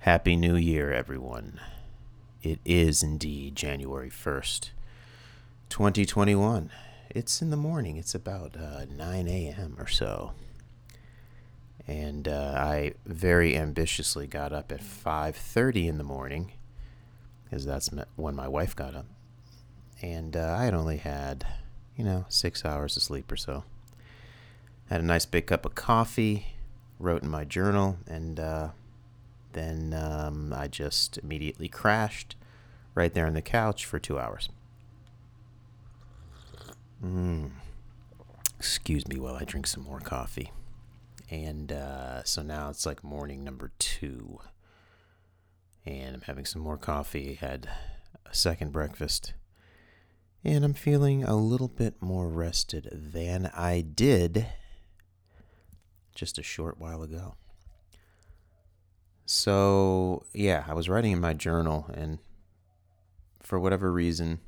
Happy New Year, everyone. It is indeed January 1st, 2021. It's in the morning. It's about uh, 9 a.m. or so. And uh, I very ambitiously got up at 5.30 in the morning, because that's when my wife got up. And uh, I had only had, you know, six hours of sleep or so. Had a nice big cup of coffee, wrote in my journal, and uh, then um, I just immediately crashed right there on the couch for two hours. Mm. Excuse me while I drink some more coffee. And uh, so now it's like morning number two. And I'm having some more coffee, had a second breakfast. And I'm feeling a little bit more rested than I did just a short while ago. So, yeah, I was writing in my journal, and for whatever reason,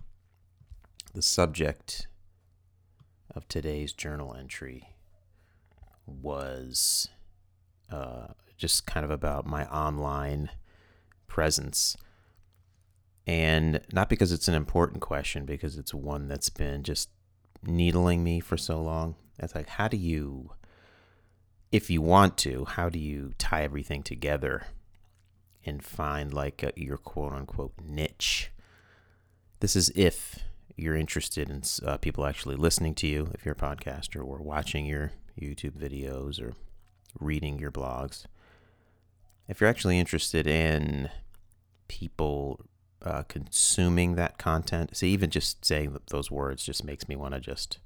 the subject of today's journal entry was uh, just kind of about my online presence. And not because it's an important question, because it's one that's been just needling me for so long. It's like, how do you if you want to, how do you tie everything together and find like a, your quote unquote niche? This is if you're interested in uh, people actually listening to you, if you're a podcaster, or watching your YouTube videos or reading your blogs. If you're actually interested in people uh, consuming that content, see, even just saying those words just makes me want to just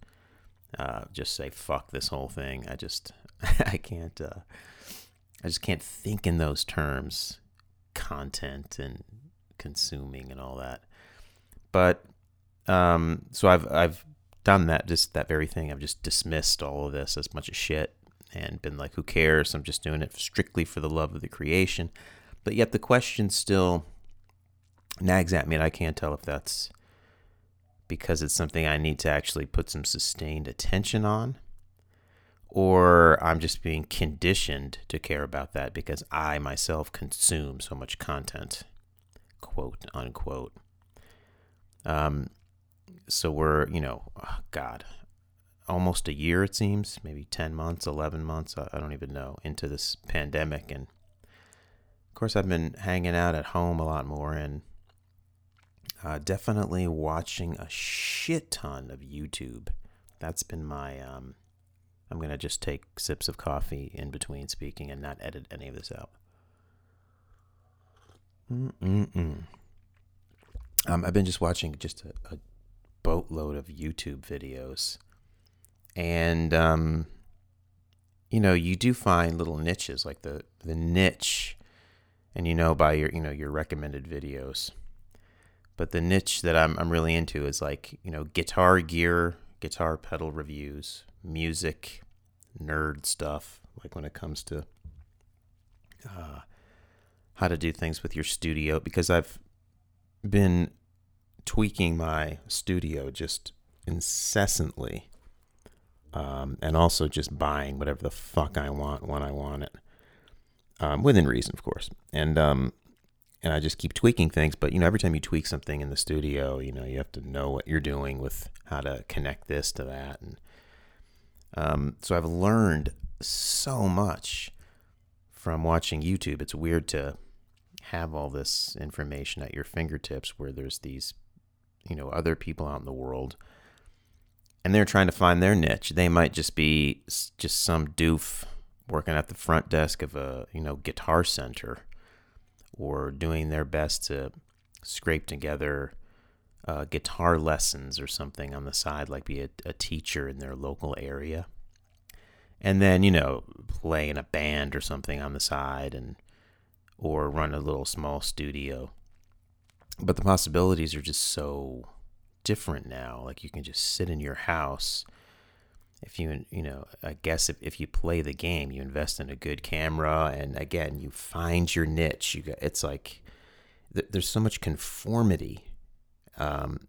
uh, just say fuck this whole thing. I just I can't uh, I just can't think in those terms, content and consuming and all that. But um, so I've I've done that just that very thing. I've just dismissed all of this as much as shit and been like, who cares? I'm just doing it strictly for the love of the creation. But yet the question still nags at me, and I can't tell if that's because it's something I need to actually put some sustained attention on, or I'm just being conditioned to care about that because I myself consume so much content, quote unquote. Um, so we're, you know, oh God, almost a year, it seems, maybe 10 months, 11 months, I don't even know, into this pandemic. And of course, I've been hanging out at home a lot more and uh, definitely watching a shit ton of YouTube. That's been my. Um, I'm going to just take sips of coffee in between speaking and not edit any of this out. Mm-mm-mm. Um, I've been just watching just a, a boatload of YouTube videos. And, um, you know, you do find little niches like the, the niche, and you know, by your, you know, your recommended videos. But the niche that I'm, I'm really into is like you know guitar gear guitar pedal reviews music nerd stuff like when it comes to uh, how to do things with your studio because i've been tweaking my studio just incessantly um, and also just buying whatever the fuck i want when i want it um, within reason of course and um, and I just keep tweaking things. But you know, every time you tweak something in the studio, you know, you have to know what you're doing with how to connect this to that, and um, so I've learned so much from watching YouTube. It's weird to have all this information at your fingertips, where there's these, you know, other people out in the world. And they're trying to find their niche. They might just be just some doof working at the front desk of a, you know, guitar center or doing their best to scrape together uh, guitar lessons or something on the side, like be a, a teacher in their local area. And then, you know, play in a band or something on the side and or run a little small studio. But the possibilities are just so different now. Like you can just sit in your house if you you know i guess if, if you play the game you invest in a good camera and again you find your niche you got it's like th- there's so much conformity um,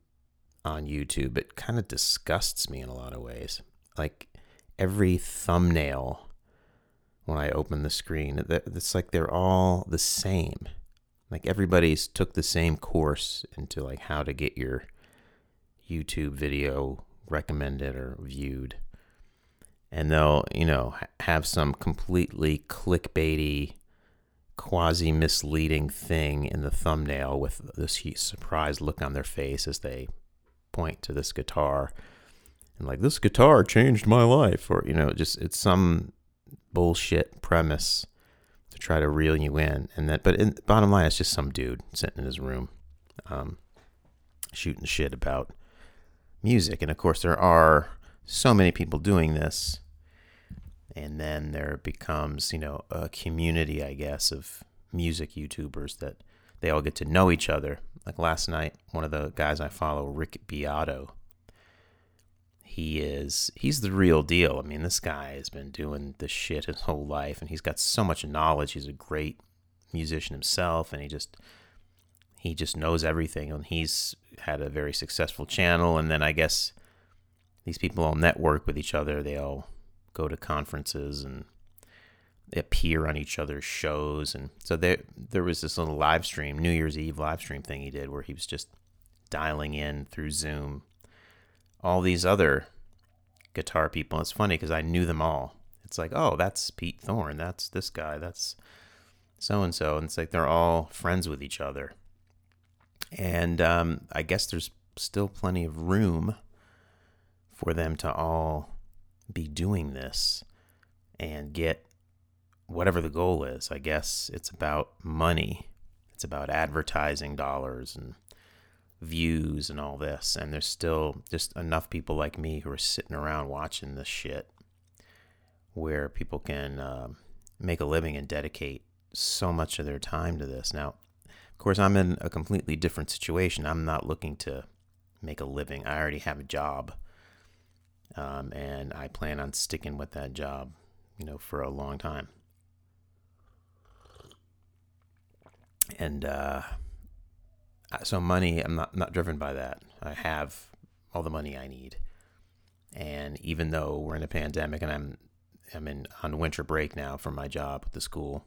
on YouTube. It kind of disgusts me in a lot of ways. Like every thumbnail when I open the screen, it's like they're all the same. Like everybody's took the same course into like how to get your YouTube video recommended or viewed. And they'll, you know, have some completely clickbaity, quasi misleading thing in the thumbnail with this surprised look on their face as they point to this guitar and like this guitar changed my life or you know just it's some bullshit premise to try to reel you in and that but in, bottom line it's just some dude sitting in his room um, shooting shit about music and of course there are so many people doing this and then there becomes you know a community i guess of music youtubers that they all get to know each other like last night one of the guys i follow rick beato he is he's the real deal. I mean, this guy has been doing this shit his whole life and he's got so much knowledge. He's a great musician himself and he just he just knows everything and he's had a very successful channel and then I guess these people all network with each other. They all go to conferences and they appear on each other's shows and so there there was this little live stream, New Year's Eve live stream thing he did where he was just dialing in through Zoom all these other guitar people. It's funny because I knew them all. It's like, oh, that's Pete Thorn. That's this guy. That's so and so. And it's like they're all friends with each other. And um, I guess there's still plenty of room for them to all be doing this and get whatever the goal is. I guess it's about money, it's about advertising dollars and views and all this, and there's still just enough people like me who are sitting around watching this shit where people can uh, make a living and dedicate so much of their time to this. Now, course, I'm in a completely different situation. I'm not looking to make a living. I already have a job, um, and I plan on sticking with that job, you know, for a long time. And uh, so money, I'm not not driven by that. I have all the money I need, and even though we're in a pandemic and I'm I'm in on winter break now from my job with the school,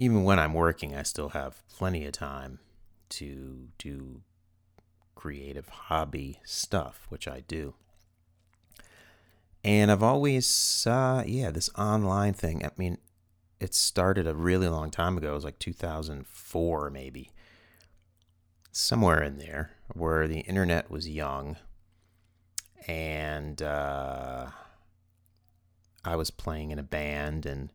even when I'm working, I still have plenty of time to do creative hobby stuff, which I do. And I've always, uh, yeah, this online thing. I mean, it started a really long time ago. It was like 2004, maybe somewhere in there where the internet was young and uh, I was playing in a band and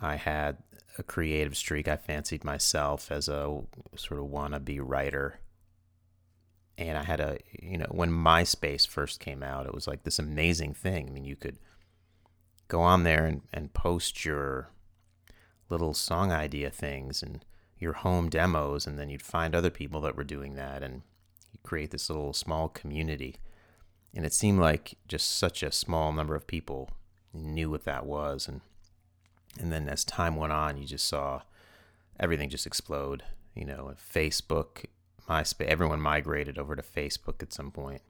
I had a creative streak. I fancied myself as a sort of wannabe writer. And I had a, you know, when MySpace first came out, it was like this amazing thing. I mean, you could go on there and, and post your little song idea things and your home demos and then you'd find other people that were doing that and you create this little small community and it seemed like just such a small number of people knew what that was and and then as time went on you just saw everything just explode you know facebook myspace everyone migrated over to facebook at some point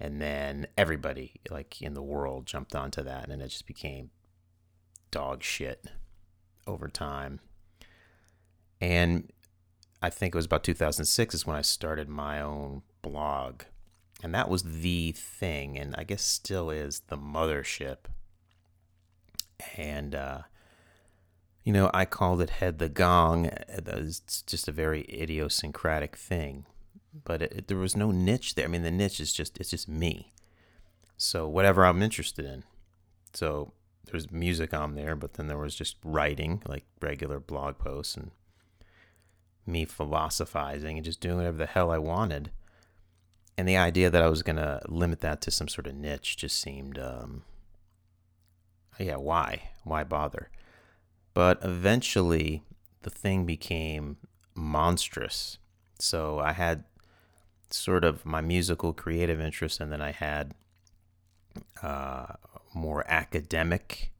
and then everybody like in the world jumped onto that and it just became dog shit over time and I think it was about 2006 is when I started my own blog. And that was the thing, and I guess still is the mothership. And, uh, you know, I called it Head the Gong. It's just a very idiosyncratic thing. But it, it, there was no niche there. I mean, the niche is just, it's just me. So whatever I'm interested in. So there's music on there, but then there was just writing, like regular blog posts and me philosophizing and just doing whatever the hell I wanted. And the idea that I was going to limit that to some sort of niche just seemed, um, yeah, why? Why bother? But eventually, the thing became monstrous. So I had sort of my musical creative interest, and then I had uh, more academic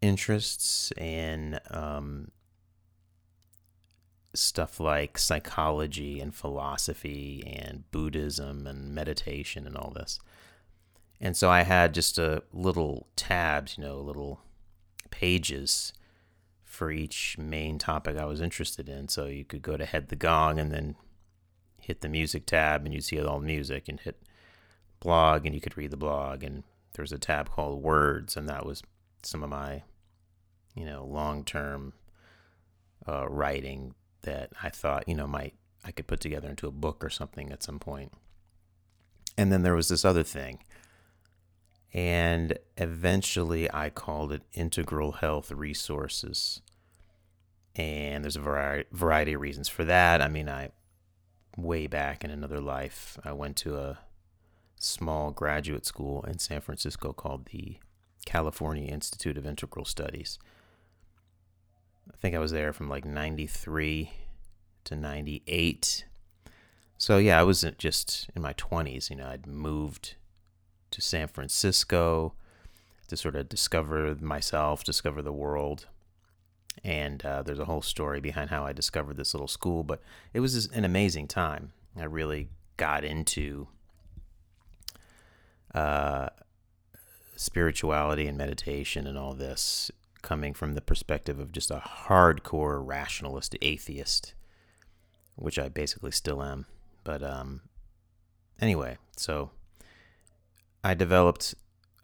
interests in um, stuff like psychology and philosophy and Buddhism and meditation and all this. And so I had just a little tabs, you know, little pages for each main topic I was interested in. So you could go to Head the Gong and then hit the music tab and you'd see all the music and hit blog and you could read the blog and there's a tab called words and that was some of my you know long-term uh, writing that I thought you know might I could put together into a book or something at some point. And then there was this other thing. And eventually I called it Integral Health Resources. And there's a variety, variety of reasons for that. I mean, I way back in another life, I went to a small graduate school in San Francisco called the California Institute of Integral Studies. I think I was there from like 93 to 98. So, yeah, I was just in my 20s. You know, I'd moved to San Francisco to sort of discover myself, discover the world. And uh, there's a whole story behind how I discovered this little school, but it was an amazing time. I really got into uh, spirituality and meditation and all this coming from the perspective of just a hardcore rationalist atheist, which I basically still am. But um, anyway, so I developed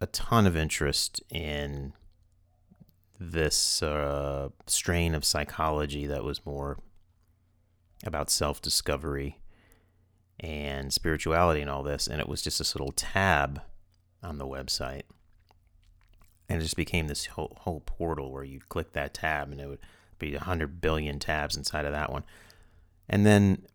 a ton of interest in this uh, strain of psychology that was more about self discovery and spirituality and all this. And it was just this little tab on the website. And it just became this whole, whole portal where you'd click that tab and it would be 100 billion tabs inside of that one. And then,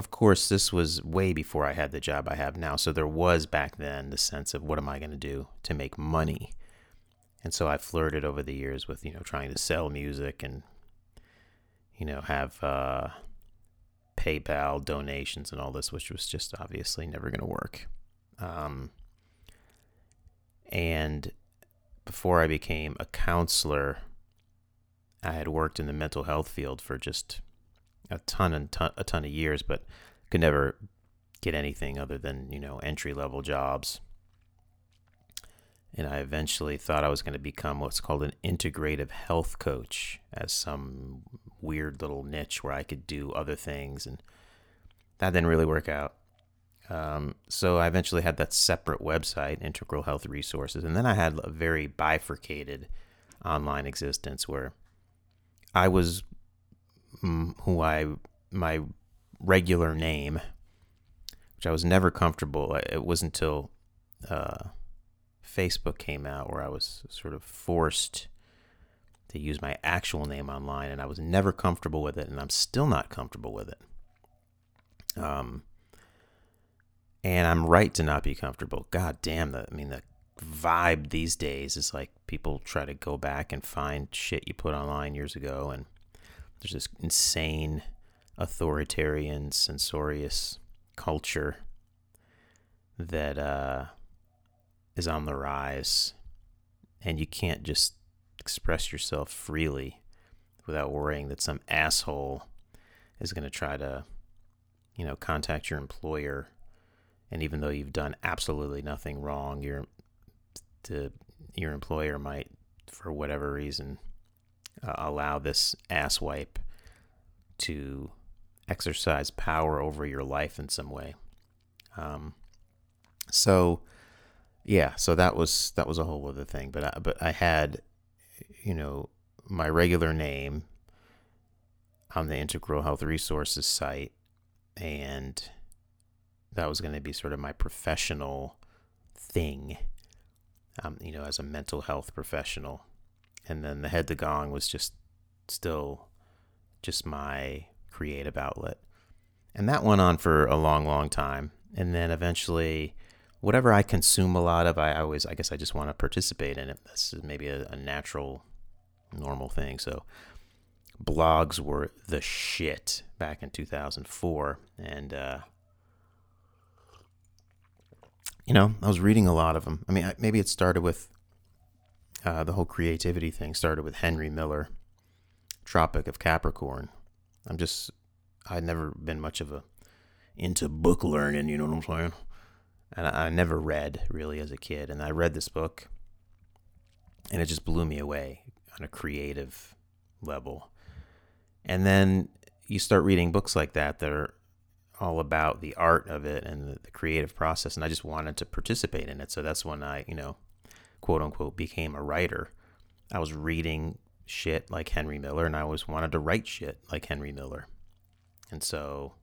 of course, this was way before I had the job I have now. So there was back then the sense of what am I going to do to make money? And so I flirted over the years with, you know, trying to sell music and, you know, have uh, PayPal donations and all this, which was just obviously never going to work. Um, and before I became a counselor, I had worked in the mental health field for just a ton and ton, a ton of years, but could never get anything other than you know entry level jobs. And I eventually thought I was going to become what's called an integrative health coach, as some weird little niche where I could do other things, and that didn't really work out. Um, so I eventually had that separate website, Integral Health Resources, and then I had a very bifurcated online existence where I was who I my regular name, which I was never comfortable. It wasn't until uh, Facebook came out where I was sort of forced to use my actual name online, and I was never comfortable with it, and I'm still not comfortable with it. Um, and I'm right to not be comfortable. God damn, the I mean the vibe these days is like people try to go back and find shit you put online years ago, and there's this insane authoritarian, censorious culture that uh, is on the rise, and you can't just express yourself freely without worrying that some asshole is going to try to, you know, contact your employer. And even though you've done absolutely nothing wrong, your the, your employer might, for whatever reason, uh, allow this asswipe to exercise power over your life in some way. Um, so, yeah, so that was that was a whole other thing. But I, but I had you know, my regular name on the Integral Health Resources site, and that was going to be sort of my professional thing, um, you know, as a mental health professional. And then the Head the Gong was just still just my creative outlet. And that went on for a long, long time. And then eventually, whatever I consume a lot of, I always, I guess I just want to participate in it. This is maybe a, a natural normal thing. So blogs were the shit back in 2004. And, uh, you know, I was reading a lot of them. I mean, maybe it started with uh, the whole creativity thing started with Henry Miller, Tropic of Capricorn. I'm just I'd never been much of a into book learning, you know what I'm saying? And I, I never read really as a kid, and I read this book, and it just blew me away on a creative level. And then you start reading books like that that are all about the art of it and the, the, creative process, and I just wanted to participate in it. So that's when I, you know, quote unquote, became a writer. I was reading shit like Henry Miller, and I always wanted to write shit like Henry Miller. And so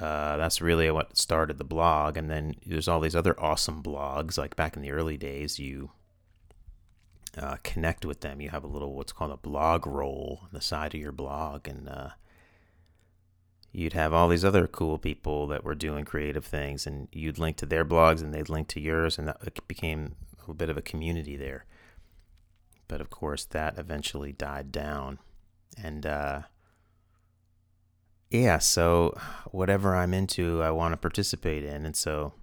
uh, that's really what started the blog. And then there's all these other awesome blogs. Like back in the early days, you uh, connect with them. You have a little what's called a blog roll on the side of your blog, and uh, you'd have all these other cool people that were doing creative things, and you'd link to their blogs, and they'd link to yours, and that became a bit of a community there. But of course, that eventually died down, and uh, yeah, so whatever I'm into, I want to participate in, and so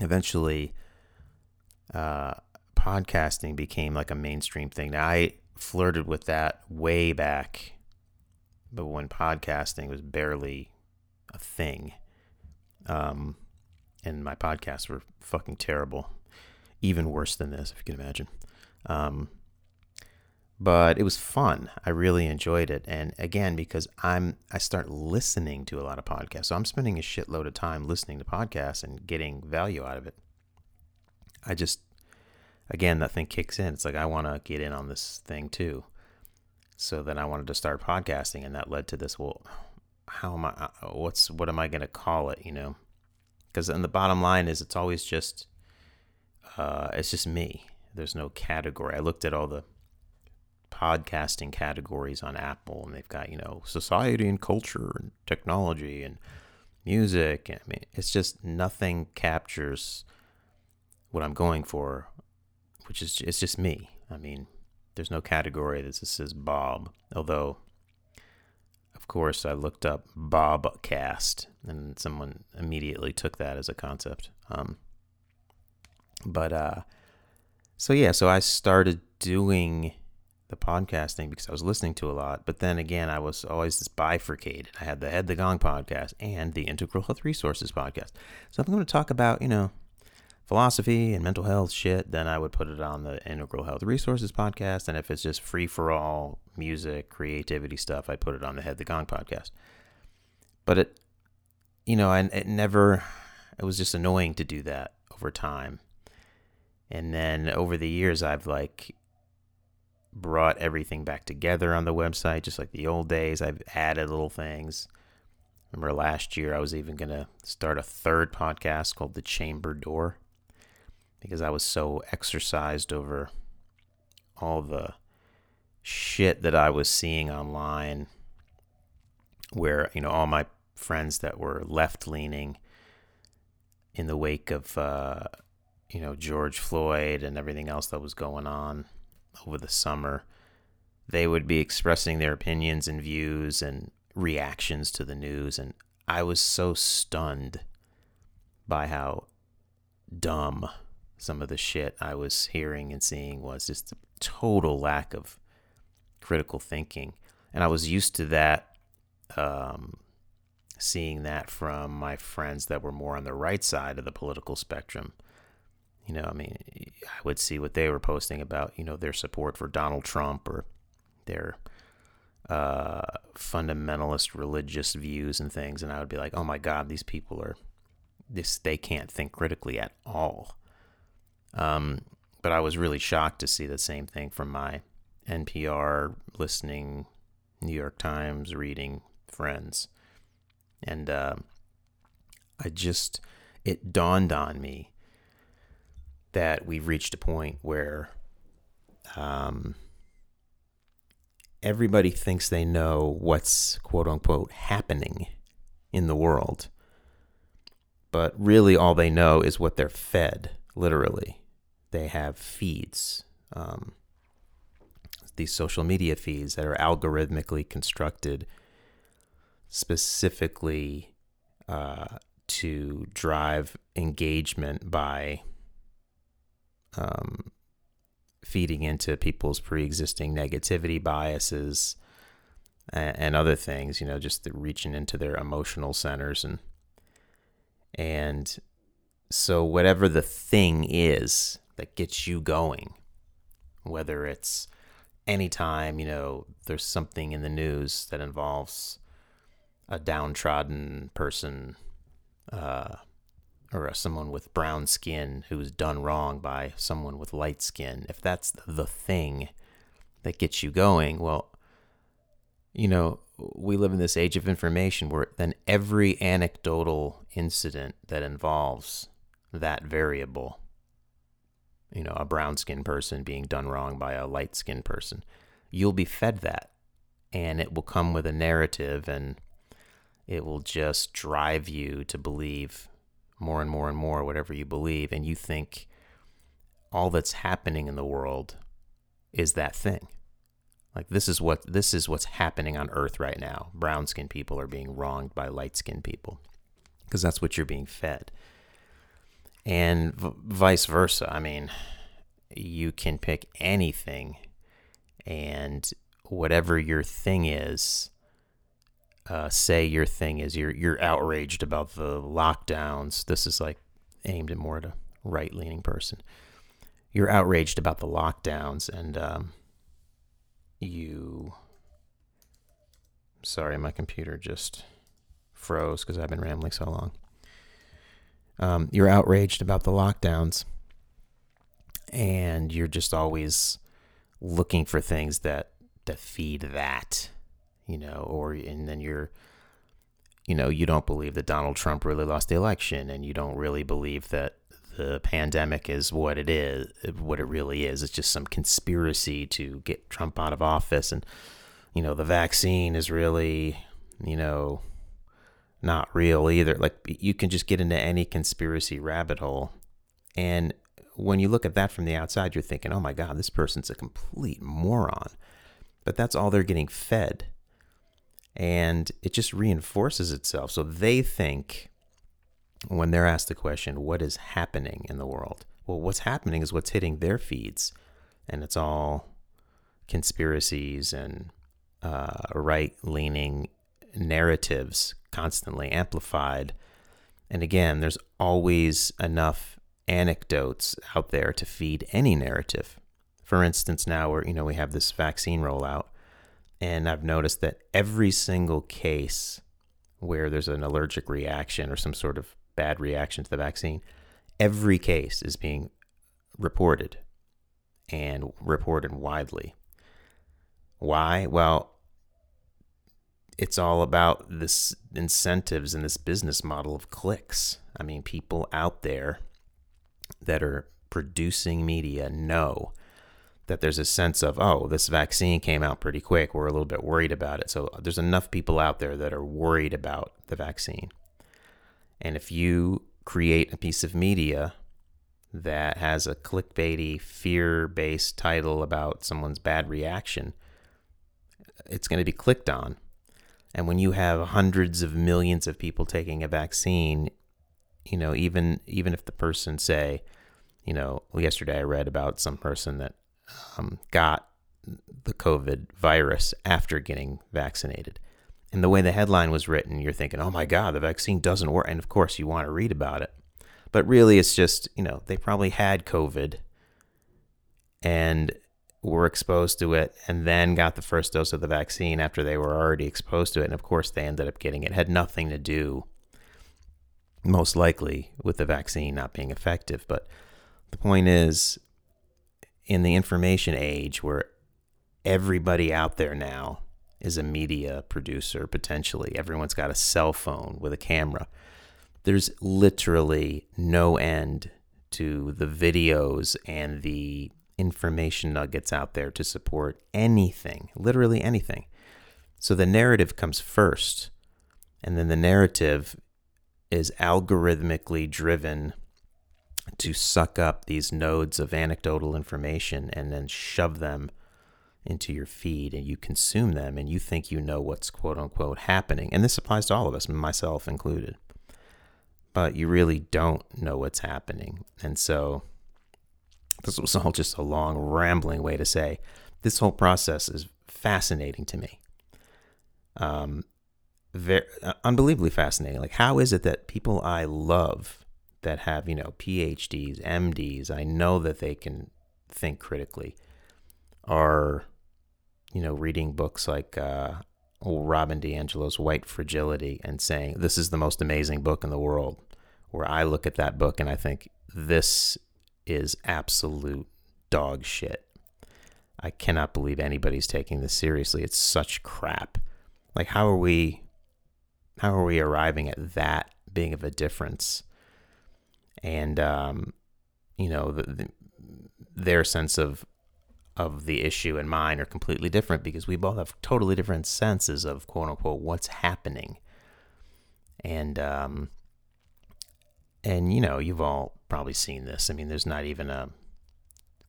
eventually. Uh, podcasting became like a mainstream thing. Now, I flirted with that way back, but when podcasting was barely a thing, um, and my podcasts were fucking terrible, even worse than this, if you can imagine. Um, but it was fun. I really enjoyed it, and again, because I'm I start listening to a lot of podcasts, so I'm spending a shitload of time listening to podcasts and getting value out of it. I just again, that thing kicks in. It's like, I want to get in on this thing too. So then I wanted to start podcasting, and that led to this. Well, how am I? Uh, what's what am I going to call it? You know, because then the bottom line is it's always just, uh, it's just me. There's no category. I looked at all the podcasting categories on Apple, and they've got you know society and culture and technology and music. I mean, it's just nothing captures what I'm going for which is it's just me. I mean, there's no category that says Bob. Although, of course, I looked up Bobcast, and someone immediately took that as a concept. Um, but uh, so yeah, so I started doing the podcasting because I was listening to a lot. But then again, I was always this bifurcated. I had the Head the Gong podcast and the Integral Health Resources podcast. So I'm going to talk about, you know, philosophy and mental health shit, then I would put it on the Integral Health Resources podcast. And if it's just free for all music, creativity stuff, I'd put it on the Head the Gong podcast. But it, you know, and it never, it was just annoying to do that over time. And then over the years, I've like brought everything back together on the website, just like the old days. I've added little things. Remember last year, I was even going to start a third podcast called The Chamber Door because I was so exercised over all the shit that I was seeing online where, you know, all my friends that were left leaning in the wake of, uh, you know, George Floyd and everything else that was going on over the summer, they would be expressing their opinions and views and reactions to the news. And I was so stunned by how dumb some of the shit I was hearing and seeing was just a total lack of critical thinking. And I was used to that, um, seeing that from my friends that were more on the right side of the political spectrum. You know, I mean, I would see what they were posting about, you know, their support for Donald Trump or their uh, fundamentalist religious views and things. And I would be like, oh my God, these people are, this, they can't think critically at all. Um, but I was really shocked to see the same thing from my NPR listening, New York Times reading friends. And uh, I just, it dawned on me that we've reached a point where um, everybody thinks they know what's quote unquote happening in the world. But really, all they know is what they're fed, literally they have feeds, um, these social media feeds that are algorithmically constructed specifically uh, to drive engagement by um, feeding into people's pre existing negativity biases and, and other things, you know, just reaching into their emotional centers and and so whatever the thing is that gets you going, whether it's anytime, you know, there's something in the news that involves a downtrodden person uh, or someone with brown skin who's done wrong by someone with light skin, if that's the thing that gets you going, well, you know, we live in this age of information where then every anecdotal incident that involves that variable, you know, a brown skinned person being done wrong by a light skinned person, you'll be fed that. And it will come with a narrative and it will just drive you to believe more and more and more whatever you believe. And you think all that's happening in the world is that thing. Like this is what this is what's happening on earth right now. Brown skinned people are being wronged by light skinned people because that's what you're being fed. And v- vice versa. I mean, you can pick anything and whatever your thing is, uh, say your thing is you're you're outraged about the lockdowns. This is like aimed at more at a right leaning person. You're outraged about the lockdowns and um, you sorry my computer just froze because i've been rambling so long um, you're outraged about the lockdowns and you're just always looking for things that that feed that you know or and then you're you know you don't believe that donald trump really lost the election and you don't really believe that the pandemic is what it is, what it really is. It's just some conspiracy to get Trump out of office. And, you know, the vaccine is really, you know, not real either. Like, you can just get into any conspiracy rabbit hole. And when you look at that from the outside, you're thinking, oh my God, this person's a complete moron. But that's all they're getting fed. And it just reinforces itself. So they think when they're asked the question, what is happening in the world? Well, what's happening is what's hitting their feeds, and it's all conspiracies and uh, right leaning narratives constantly amplified. And again, there's always enough anecdotes out there to feed any narrative. For instance, now we're, you know, we have this vaccine rollout, and I've noticed that every single case where there's an allergic reaction or some sort of bad reaction to the vaccine, every case is being reported and reported widely. Why? Well, it's all about this incentives and this business model of clicks. I mean, people out there that are producing media know that there's a sense of, oh, this vaccine came out pretty quick. We're a little bit worried about it. So there's enough people out there that are worried about the vaccine. And if you create a piece of media that has a clickbaity, fear based title about someone's bad reaction, it's going to be clicked on. And when you have hundreds of millions of people taking a vaccine, you know, even even if the person say, you know, yesterday I read about some person that um, got the COVID virus after getting vaccinated and the way the headline was written, you're thinking, oh my God, the vaccine doesn't work. And of course, you want to read about it. But really, it's just, you know, they probably had COVID and were exposed to it and then got the first dose of the vaccine after they were already exposed to it. And of course, they ended up getting it. it had nothing to do, most likely, with the vaccine not being effective. But the point is, in the information age where everybody out there now is a media producer potentially. Everyone's got a cell phone with a camera. There's literally no end to the videos and the information nuggets out there to support anything, literally anything. So the narrative comes first, and then the narrative is algorithmically driven to suck up these nodes of anecdotal information and then shove them into your feed and you consume them and you think you know what's quote unquote happening. And this applies to all of us, myself included. But you really don't know what's happening. And so this was all just a long, rambling way to say this whole process is fascinating to me. Um, very uh, unbelievably fascinating. Like, how is it that people I love that have you know PhDs, MDs, I know that they can think critically, are you know reading books like uh, Robin DiAngelo's White Fragility and saying this is the most amazing book in the world. Where I look at that book and I think this is absolute dog shit. I cannot believe anybody's taking this seriously. It's such crap. Like how are we how are we arriving at that being of a difference? And um, you know, the, the, their sense of of the issue and mine are completely different because we both have totally different senses of quote unquote what's happening. And um and you know, you've all probably seen this. I mean, there's not even a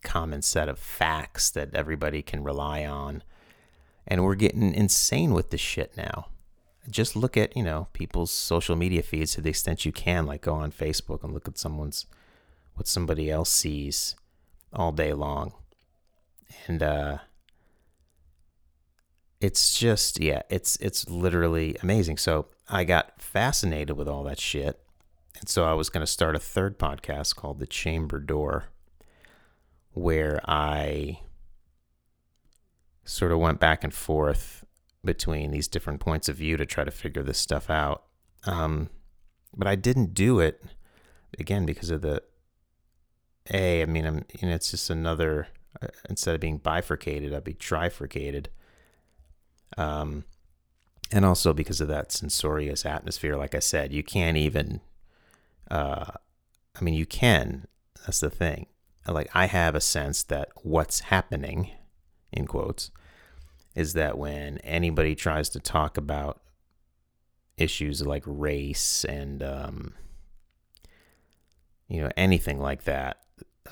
common set of facts that everybody can rely on. And we're getting insane with this shit now. Just look at, you know, people's social media feeds to the extent you can, like go on Facebook and look at someone's what somebody else sees all day long. And uh it's just yeah, it's it's literally amazing. So I got fascinated with all that shit. And so I was going to start a third podcast called The Chamber Door where I sort of went back and forth between these different points of view to try to figure this stuff out. Um, but I didn't do it again because of the a. I mean, I'm, you know, it's just another uh, instead of being bifurcated, I'd be trifurcated. Um, and also because of that censorious atmosphere, like I said, you can't even. Uh, I mean, you can. That's the thing like I have a sense that what's happening, in quotes, is that when anybody tries to talk about issues like race and um, you know anything like that,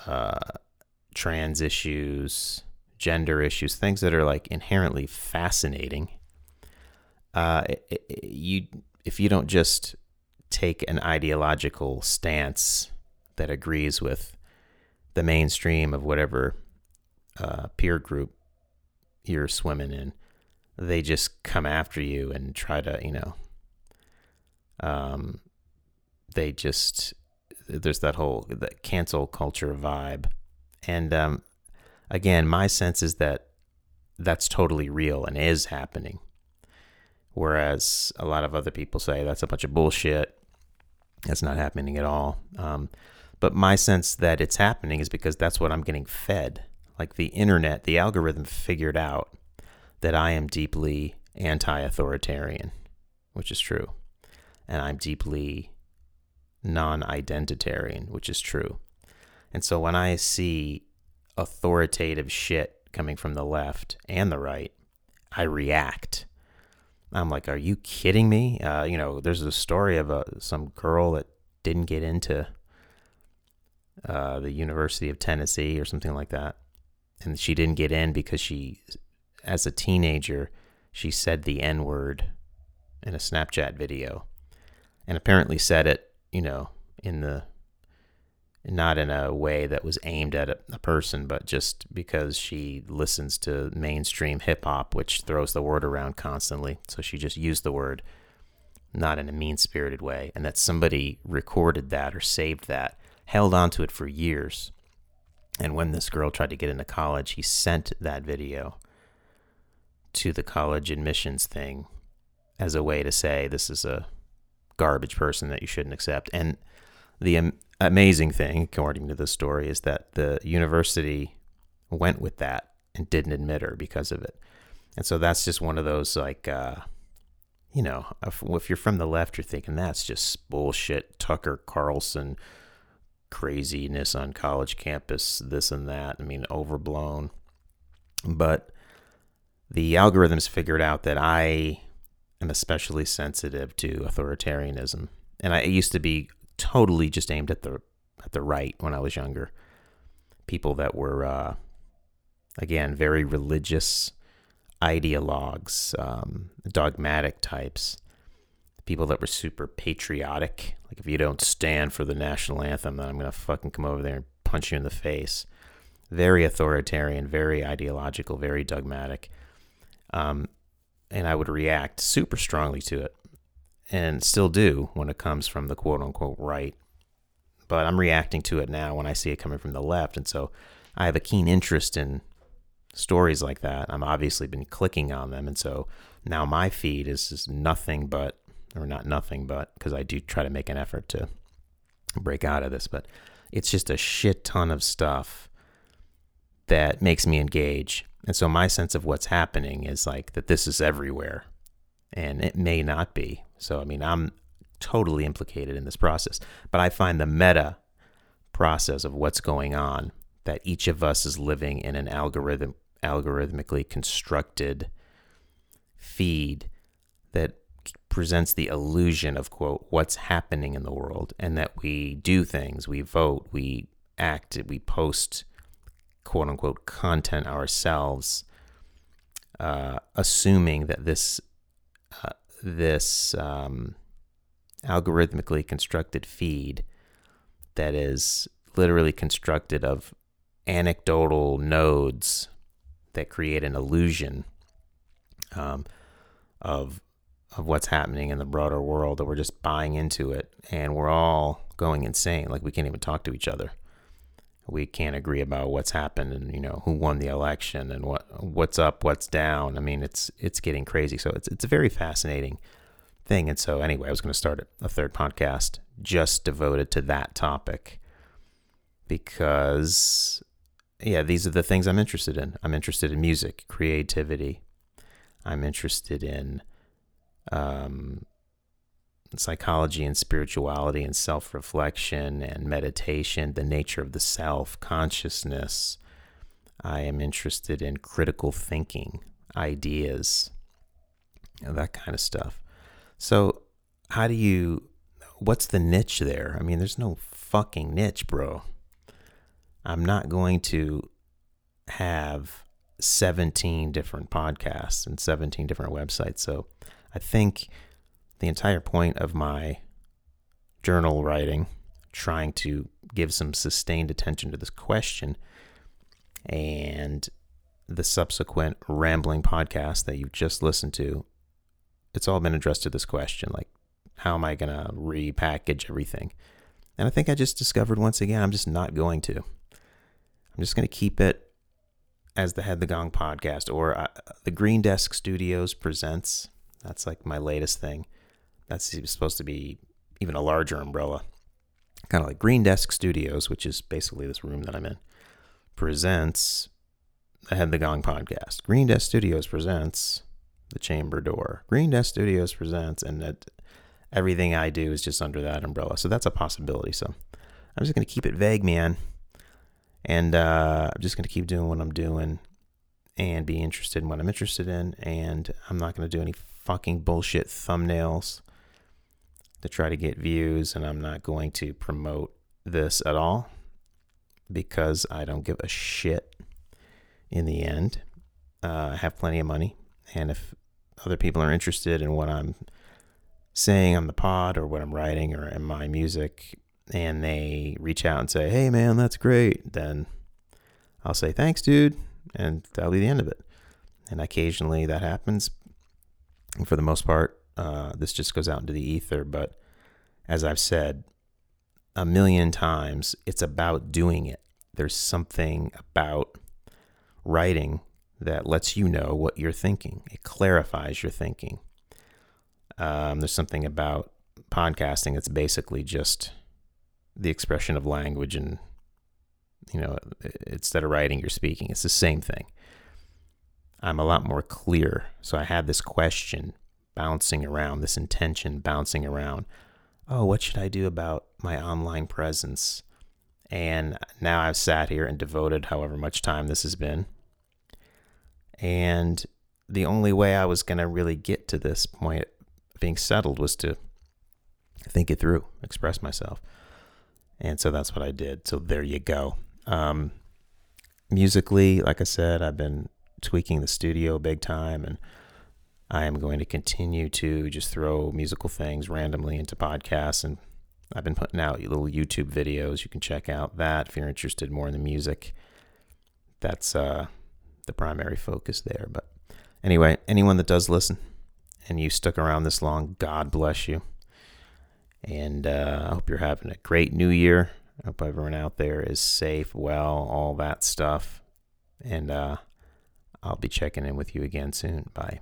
uh, trans issues, gender issues, things that are like inherently fascinating. Uh, it, it, you if you don't just take an ideological stance that agrees with the mainstream of whatever uh, peer group you're swimming in, they just come after you and try to, you know, um, they just there's that whole that cancel culture vibe, and um, again, my sense is that that's totally real and is happening, whereas a lot of other people say that's a bunch of bullshit. That's not happening at all. Um, but my sense that it's happening is because that's what I'm getting fed. Like the internet, the algorithm figured out that I am deeply anti authoritarian, which is true. And I'm deeply non identitarian, which is true. And so when I see authoritative shit coming from the left and the right, I react. I'm like, are you kidding me? Uh, you know, there's a story of a some girl that didn't get into uh, the University of Tennessee or something like that. And she didn't get in because she, as a teenager, she said the N word in a Snapchat video. And apparently said it, you know, in the, not in a way that was aimed at a, a person, but just because she listens to mainstream hip hop, which throws the word around constantly. So she just used the word not in a mean spirited way. And that somebody recorded that or saved that held onto it for years. And when this girl tried to get into college, he sent that video to the college admissions thing as a way to say this is a garbage person that you shouldn't accept. And the am- amazing thing, according to the story, is that the university went with that and didn't admit her because of it. And so that's just one of those like, uh, you know, if, if you're from the left, you're thinking that's just bullshit. Tucker Carlson craziness on college campus, this and that. I mean, overblown. But the algorithms figured out that I am especially sensitive to authoritarianism. And I used to be totally just aimed at the at the right when I was younger. People that were uh, again very religious ideologues, um, dogmatic types, people that were super patriotic. Like if you don't stand for the national anthem, then I'm gonna fucking come over there and punch you in the face. Very authoritarian, very ideological, very dogmatic. Um, and I would react super strongly to it, and still do when it comes from the quote unquote right. But I'm reacting to it now when I see it coming from the left, and so I have a keen interest in stories like that. I'm obviously been clicking on them, and so now my feed is just nothing but, or not nothing but, because I do try to make an effort to break out of this, but it's just a shit ton of stuff that makes me engage. And so my sense of what's happening is like that this is everywhere, and it may not be. So I mean, I'm totally implicated in this process, but I find the meta process of what's going on that each of us is living in an algorithm algorithmically constructed feed that presents the illusion of quote what's happening in the world and that we do things we vote we act we post quote unquote content ourselves uh, assuming that this uh, this um, algorithmically constructed feed that is literally constructed of anecdotal nodes that create an illusion um, of of what's happening in the broader world that we're just buying into it and we're all going insane. Like we can't even talk to each other we can't agree about what's happened and you know who won the election and what what's up what's down i mean it's it's getting crazy so it's it's a very fascinating thing and so anyway i was going to start a third podcast just devoted to that topic because yeah, these are the things I'm interested in. I'm interested in music, creativity. I'm interested in um, psychology and spirituality and self reflection and meditation, the nature of the self, consciousness. I am interested in critical thinking, ideas, that kind of stuff. So, how do you, what's the niche there? I mean, there's no fucking niche, bro. I'm not going to have 17 different podcasts and 17 different websites. So I think the entire point of my journal writing, trying to give some sustained attention to this question and the subsequent rambling podcast that you've just listened to, it's all been addressed to this question like, how am I going to repackage everything? And I think I just discovered once again, I'm just not going to. I'm just going to keep it as the Head the Gong podcast or uh, the Green Desk Studios presents. That's like my latest thing. That's supposed to be even a larger umbrella. Kind of like Green Desk Studios, which is basically this room that I'm in, presents the Head the Gong podcast. Green Desk Studios presents The Chamber Door. Green Desk Studios presents, and that everything I do is just under that umbrella. So that's a possibility. So I'm just going to keep it vague, man. And uh, I'm just going to keep doing what I'm doing and be interested in what I'm interested in. And I'm not going to do any fucking bullshit thumbnails to try to get views. And I'm not going to promote this at all because I don't give a shit in the end. Uh, I have plenty of money. And if other people are interested in what I'm saying on the pod or what I'm writing or in my music, and they reach out and say, "Hey, man, that's great," then I'll say, "Thanks, dude," and that'll be the end of it. And occasionally that happens. And for the most part, uh, this just goes out into the ether. But as I've said a million times, it's about doing it. There's something about writing that lets you know what you're thinking. It clarifies your thinking. Um, there's something about podcasting that's basically just the expression of language and you know instead of writing you're speaking it's the same thing i'm a lot more clear so i had this question bouncing around this intention bouncing around oh what should i do about my online presence and now i've sat here and devoted however much time this has been and the only way i was going to really get to this point being settled was to think it through express myself and so that's what I did. So there you go. Um, musically, like I said, I've been tweaking the studio big time, and I am going to continue to just throw musical things randomly into podcasts. And I've been putting out little YouTube videos. You can check out that if you're interested more in the music. That's uh, the primary focus there. But Anyway, anyone that does listen and you stuck around this long, God bless you. And uh, I hope you're having a great new year. I hope everyone out there is safe, well, all that stuff. And uh, I'll be checking in with you again soon. Bye.